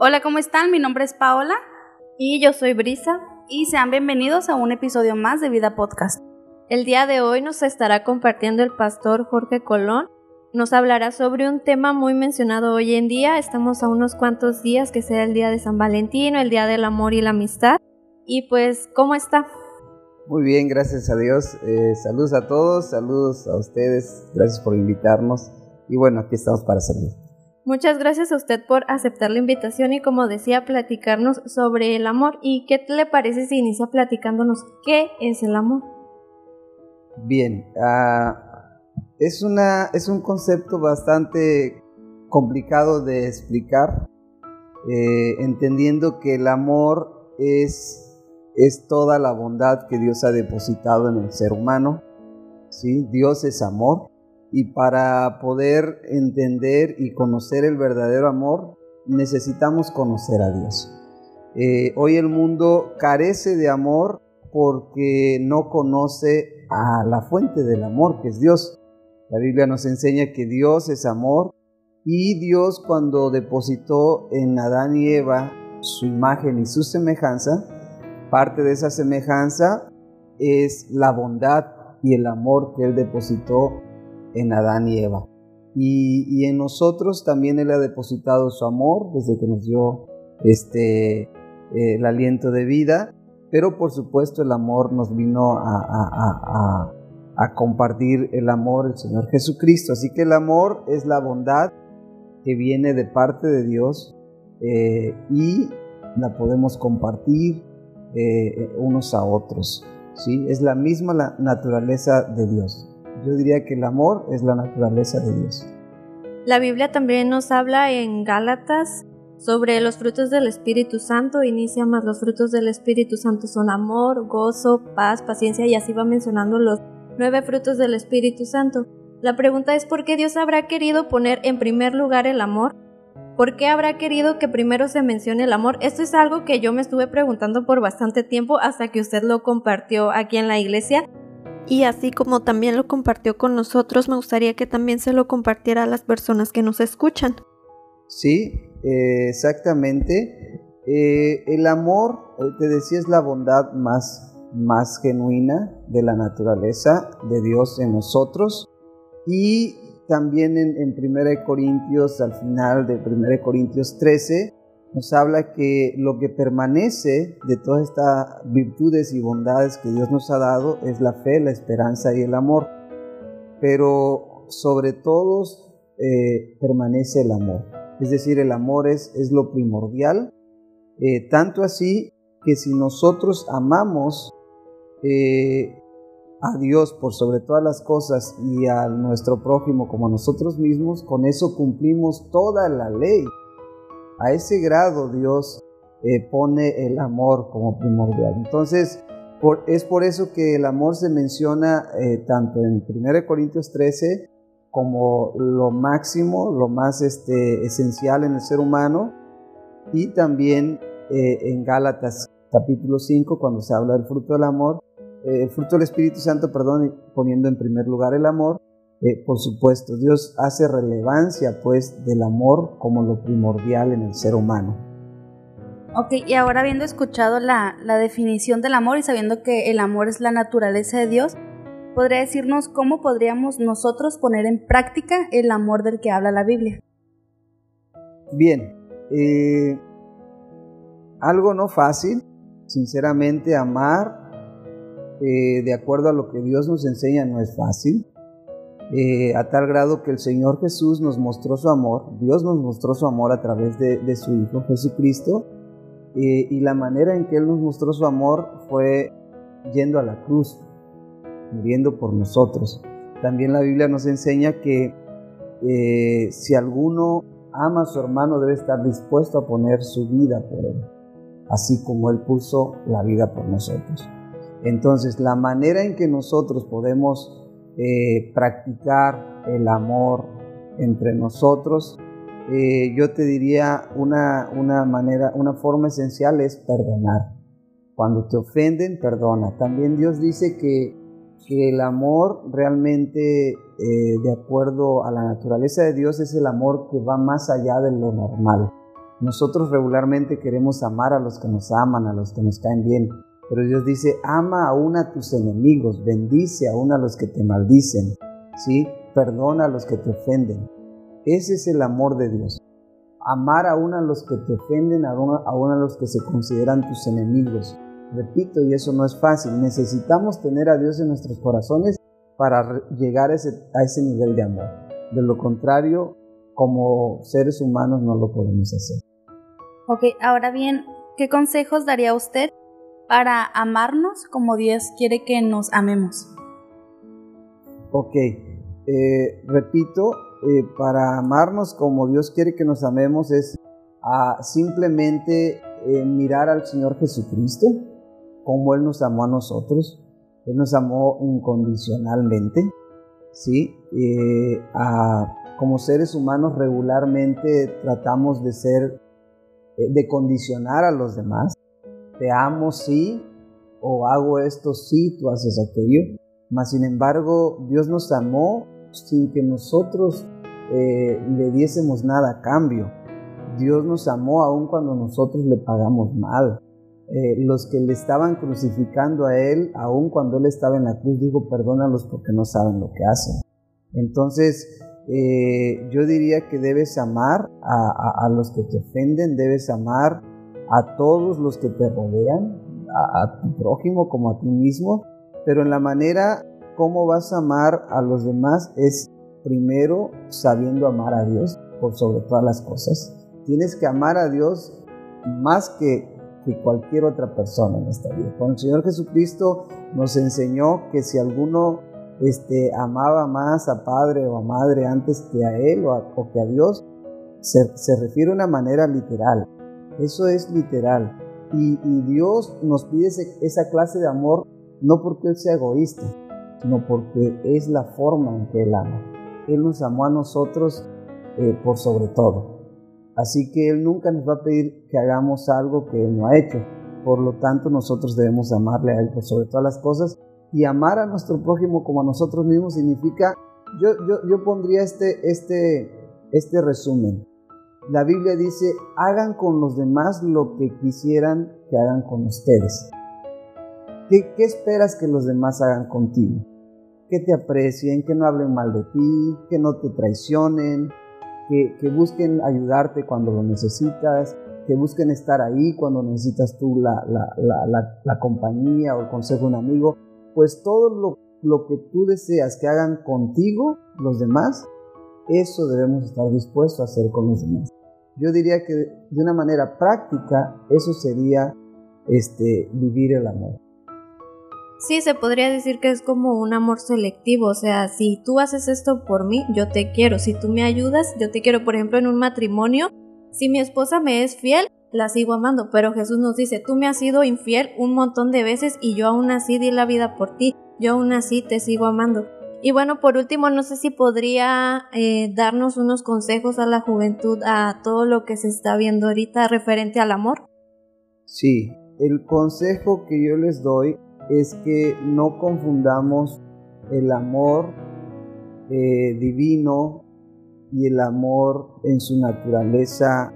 Hola, ¿cómo están? Mi nombre es Paola. Y yo soy Brisa. Y sean bienvenidos a un episodio más de Vida Podcast. El día de hoy nos estará compartiendo el pastor Jorge Colón. Nos hablará sobre un tema muy mencionado hoy en día. Estamos a unos cuantos días que sea el día de San Valentín, el día del amor y la amistad. Y pues, ¿cómo está? Muy bien, gracias a Dios. Eh, saludos a todos, saludos a ustedes. Gracias por invitarnos. Y bueno, aquí estamos para servir. Muchas gracias a usted por aceptar la invitación y como decía, platicarnos sobre el amor. ¿Y qué le parece si inicia platicándonos qué es el amor? Bien, uh, es, una, es un concepto bastante complicado de explicar, eh, entendiendo que el amor es, es toda la bondad que Dios ha depositado en el ser humano. ¿sí? Dios es amor y para poder entender y conocer el verdadero amor necesitamos conocer a Dios. Eh, hoy el mundo carece de amor porque no conoce a la fuente del amor, que es Dios. La Biblia nos enseña que Dios es amor y Dios cuando depositó en Adán y Eva su imagen y su semejanza, parte de esa semejanza es la bondad y el amor que Él depositó en Adán y Eva. Y, en nosotros también Él ha depositado su amor desde que nos dio este, eh, el aliento de vida pero por supuesto el amor nos vino a, compartir el amor el Señor Jesucristo. Así que el amor es la bondad que viene de parte de Dios eh, y la podemos compartir eh, unos a otros. ¿sí? Es la misma la naturaleza de Dios. Yo diría que el amor es la naturaleza de Dios. La Biblia también nos habla en Gálatas sobre los frutos del Espíritu Santo, inicia más los frutos del Espíritu Santo son amor, gozo, paz, paciencia y así va mencionando los nueve frutos del Espíritu Santo. La pregunta es ¿por qué Dios habrá querido poner en primer lugar el amor? ¿Por qué habrá querido que primero se mencione el amor? Esto es algo que yo me estuve preguntando por bastante tiempo hasta que usted lo compartió aquí en la iglesia. Y así como también lo compartió con nosotros, me gustaría que también se lo compartiera a las personas que nos escuchan. Sí, eh, exactamente. Eh, el amor, eh, te decía, es la bondad más, más genuina de la naturaleza de Dios en nosotros. Y también en, en 1 Corintios, al final de 1 Corintios 13, nos habla que lo que permanece de todas estas virtudes y bondades que Dios nos ha dado es la fe, la esperanza y el amor. Pero sobre todos permanece el amor. Es decir, el amor es, es lo primordial. Eh, tanto así que si nosotros amamos eh, a Dios por sobre todas las cosas y a nuestro prójimo como a nosotros mismos, con eso cumplimos toda la ley. A ese grado Dios eh, pone el amor como primordial. Entonces, es por eso que el amor se menciona tanto en 1 Corintios 13 como lo máximo, lo más este, esencial en el ser humano, y también eh, en Gálatas capítulo 5, cuando se habla del fruto del amor, eh, el fruto del Espíritu Santo, perdón, poniendo en primer lugar el amor, eh, por supuesto, Dios hace relevancia pues del amor como lo primordial en el ser humano. Ok, y ahora habiendo escuchado la, la definición del amor y sabiendo que el amor es la naturaleza de Dios, ¿podría decirnos cómo podríamos nosotros poner en práctica el amor del que habla la Biblia? Bien, eh, algo no fácil, sinceramente amar eh, de acuerdo a lo que Dios nos enseña no es fácil, eh, a tal grado que el Señor Jesús nos mostró su amor, Dios nos mostró su amor a través de, su Hijo Jesucristo, y la manera en que Él nos mostró su amor fue yendo a la cruz, muriendo por nosotros. También la Biblia nos enseña que eh, si alguno ama a su hermano debe estar dispuesto a poner su vida por él, así como él puso la vida por nosotros. Entonces, la manera en que nosotros podemos eh, practicar el amor entre nosotros, eh, yo te diría una, una manera, una forma esencial es perdonar. Cuando te ofenden, perdona. También Dios dice que que el amor realmente, eh, de acuerdo a la naturaleza de Dios, es el amor que va más allá de lo normal. Nosotros regularmente queremos amar a los que nos aman, a los que nos caen bien, pero Dios dice, ama aún a tus enemigos, bendice aún a los que te maldicen, ¿sí? Perdona a los que te ofenden. Ese es el amor de Dios. Amar aún a los que te ofenden, aún a los que se consideran tus enemigos. Repito, y eso no es fácil. Necesitamos tener a Dios en nuestros corazones para llegar a ese, a ese nivel de amor. De lo contrario, como seres humanos no lo podemos hacer. Ok, ahora bien, ¿qué consejos daría usted para amarnos como Dios quiere que nos amemos? Ok, eh, repito, eh, para amarnos como Dios quiere que nos amemos es a simplemente eh, mirar al Señor Jesucristo, como Él nos amó a nosotros. Él nos amó incondicionalmente, ¿sí? como seres humanos regularmente tratamos de ser, de condicionar a los demás. Te amo, sí, o hago esto, sí, tú haces aquello. Mas, sin embargo, Dios nos amó sin que nosotros eh, le diésemos nada a cambio. Dios nos amó aun cuando nosotros le pagamos mal. Eh, los que le estaban crucificando a Él, aun cuando Él estaba en la cruz, dijo, perdónalos porque no saben lo que hacen. Entonces, eh, yo diría que debes amar a, los que te ofenden, debes amar a todos los que te rodean, a, tu prójimo como a ti mismo, pero en la manera cómo vas a amar a los demás es primero sabiendo amar a Dios por sobre todas las cosas. Tienes que amar a Dios más que, que cualquier otra persona en esta vida. Cuando el Señor Jesucristo nos enseñó que si alguno este, amaba más a padre o a madre antes que a Él o, que a Dios, se, se, refiere a una manera literal. Eso es literal. Y, Dios nos pide esa clase de amor no porque Él sea egoísta, sino porque es la forma en que Él ama. Él nos amó a nosotros eh, por sobre todo. Así que Él nunca nos va a pedir que hagamos algo que Él no ha hecho. Por lo tanto, nosotros debemos amarle a Él por sobre todas las cosas. Y amar a nuestro prójimo como a nosotros mismos significa, yo, yo, yo pondría este, este, este resumen. La Biblia dice, hagan con los demás lo que quisieran que hagan con ustedes. ¿Qué, esperas que los demás hagan contigo? Que te aprecien, que no hablen mal de ti, que no te traicionen, que, busquen ayudarte cuando lo necesitas, que busquen estar ahí cuando necesitas tú la, la, compañía o el consejo de un amigo. Pues todo lo, lo que tú deseas que hagan contigo los demás, eso debemos estar dispuestos a hacer con los demás. Yo diría que de una manera práctica eso sería este, vivir el amor. Sí, se podría decir que es como un amor selectivo, o sea, si tú haces esto por mí, yo te quiero, si tú me ayudas, yo te quiero, por ejemplo, en un matrimonio, si mi esposa me es fiel, la sigo amando, pero Jesús nos dice, tú me has sido infiel un montón de veces y yo aún así di la vida por ti, yo aún así te sigo amando. Y bueno, por último, no sé si podría eh, darnos unos consejos a la juventud, a todo lo que se está viendo ahorita referente al amor. Sí, el consejo que yo les doy es que no confundamos el amor eh, divino y el amor en su naturaleza,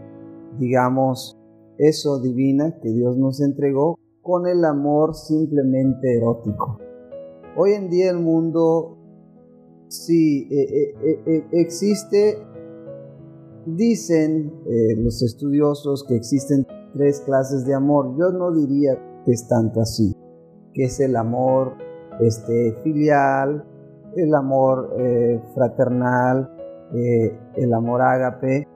digamos, eso divina que Dios nos entregó, con el amor simplemente erótico. Hoy en día el mundo sí eh, eh, existe, dicen los estudiosos que existen tres clases de amor. Yo no diría que es tanto así que es el amor este, filial, el amor eh, fraternal, eh, el amor ágape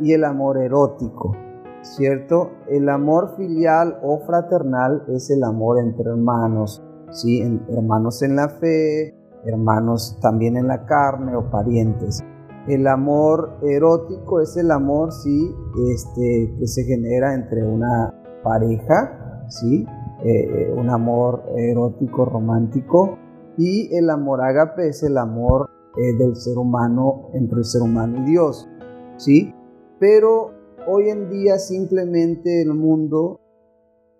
y el amor erótico, ¿cierto? El amor filial o fraternal es el amor entre hermanos, ¿sí? hermanos en la fe, hermanos también en la carne o parientes. El amor erótico es el amor, sí, este, que se genera entre una pareja, ¿sí? Eh, un amor erótico, romántico, y el amor ágape es el amor eh, del ser humano entre el ser humano y Dios, ¿sí? Pero hoy en día simplemente el mundo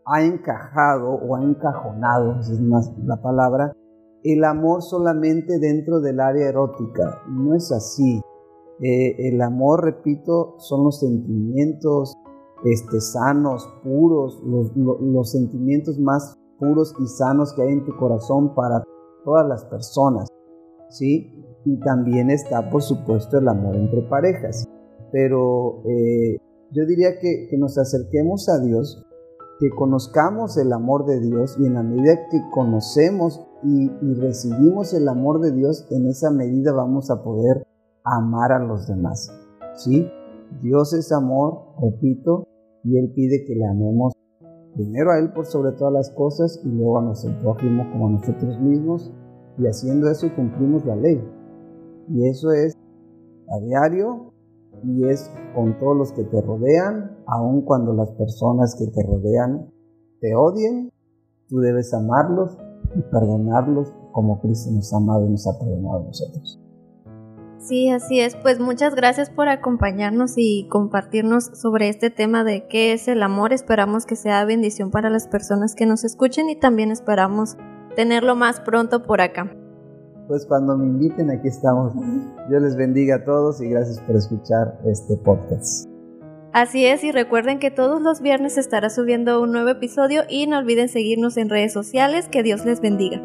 ha encajado o ha encajonado, es la palabra, el amor solamente dentro del área erótica. No es así. Eh, el amor, repito, son los sentimientos este, sanos, puros, los, sentimientos más puros y sanos que hay en tu corazón para todas las personas, ¿sí? Y también está, por supuesto, el amor entre parejas. Pero eh, yo diría que, que, nos acerquemos a Dios, que conozcamos el amor de Dios y en la medida que conocemos y, recibimos el amor de Dios, en esa medida vamos a poder amar a los demás. ¿Sí? Dios es amor, repito, y Él pide que le amemos primero a Él por sobre todas las cosas y luego a nuestro como a nosotros mismos y haciendo eso cumplimos la ley. Y eso es a diario y es con todos los que te rodean, aun cuando las personas que te rodean te odien, tú debes amarlos y perdonarlos como Cristo nos ha amado y nos ha perdonado a nosotros. Sí, así es. Pues muchas gracias por acompañarnos y compartirnos sobre este tema de qué es el amor. Esperamos que sea bendición para las personas que nos escuchen y también esperamos tenerlo más pronto por acá. Pues cuando me inviten aquí estamos. Dios les bendiga a todos y gracias por escuchar este podcast. Así es, y recuerden que todos los viernes estará subiendo un nuevo episodio y no olviden seguirnos en redes sociales. Que Dios les bendiga.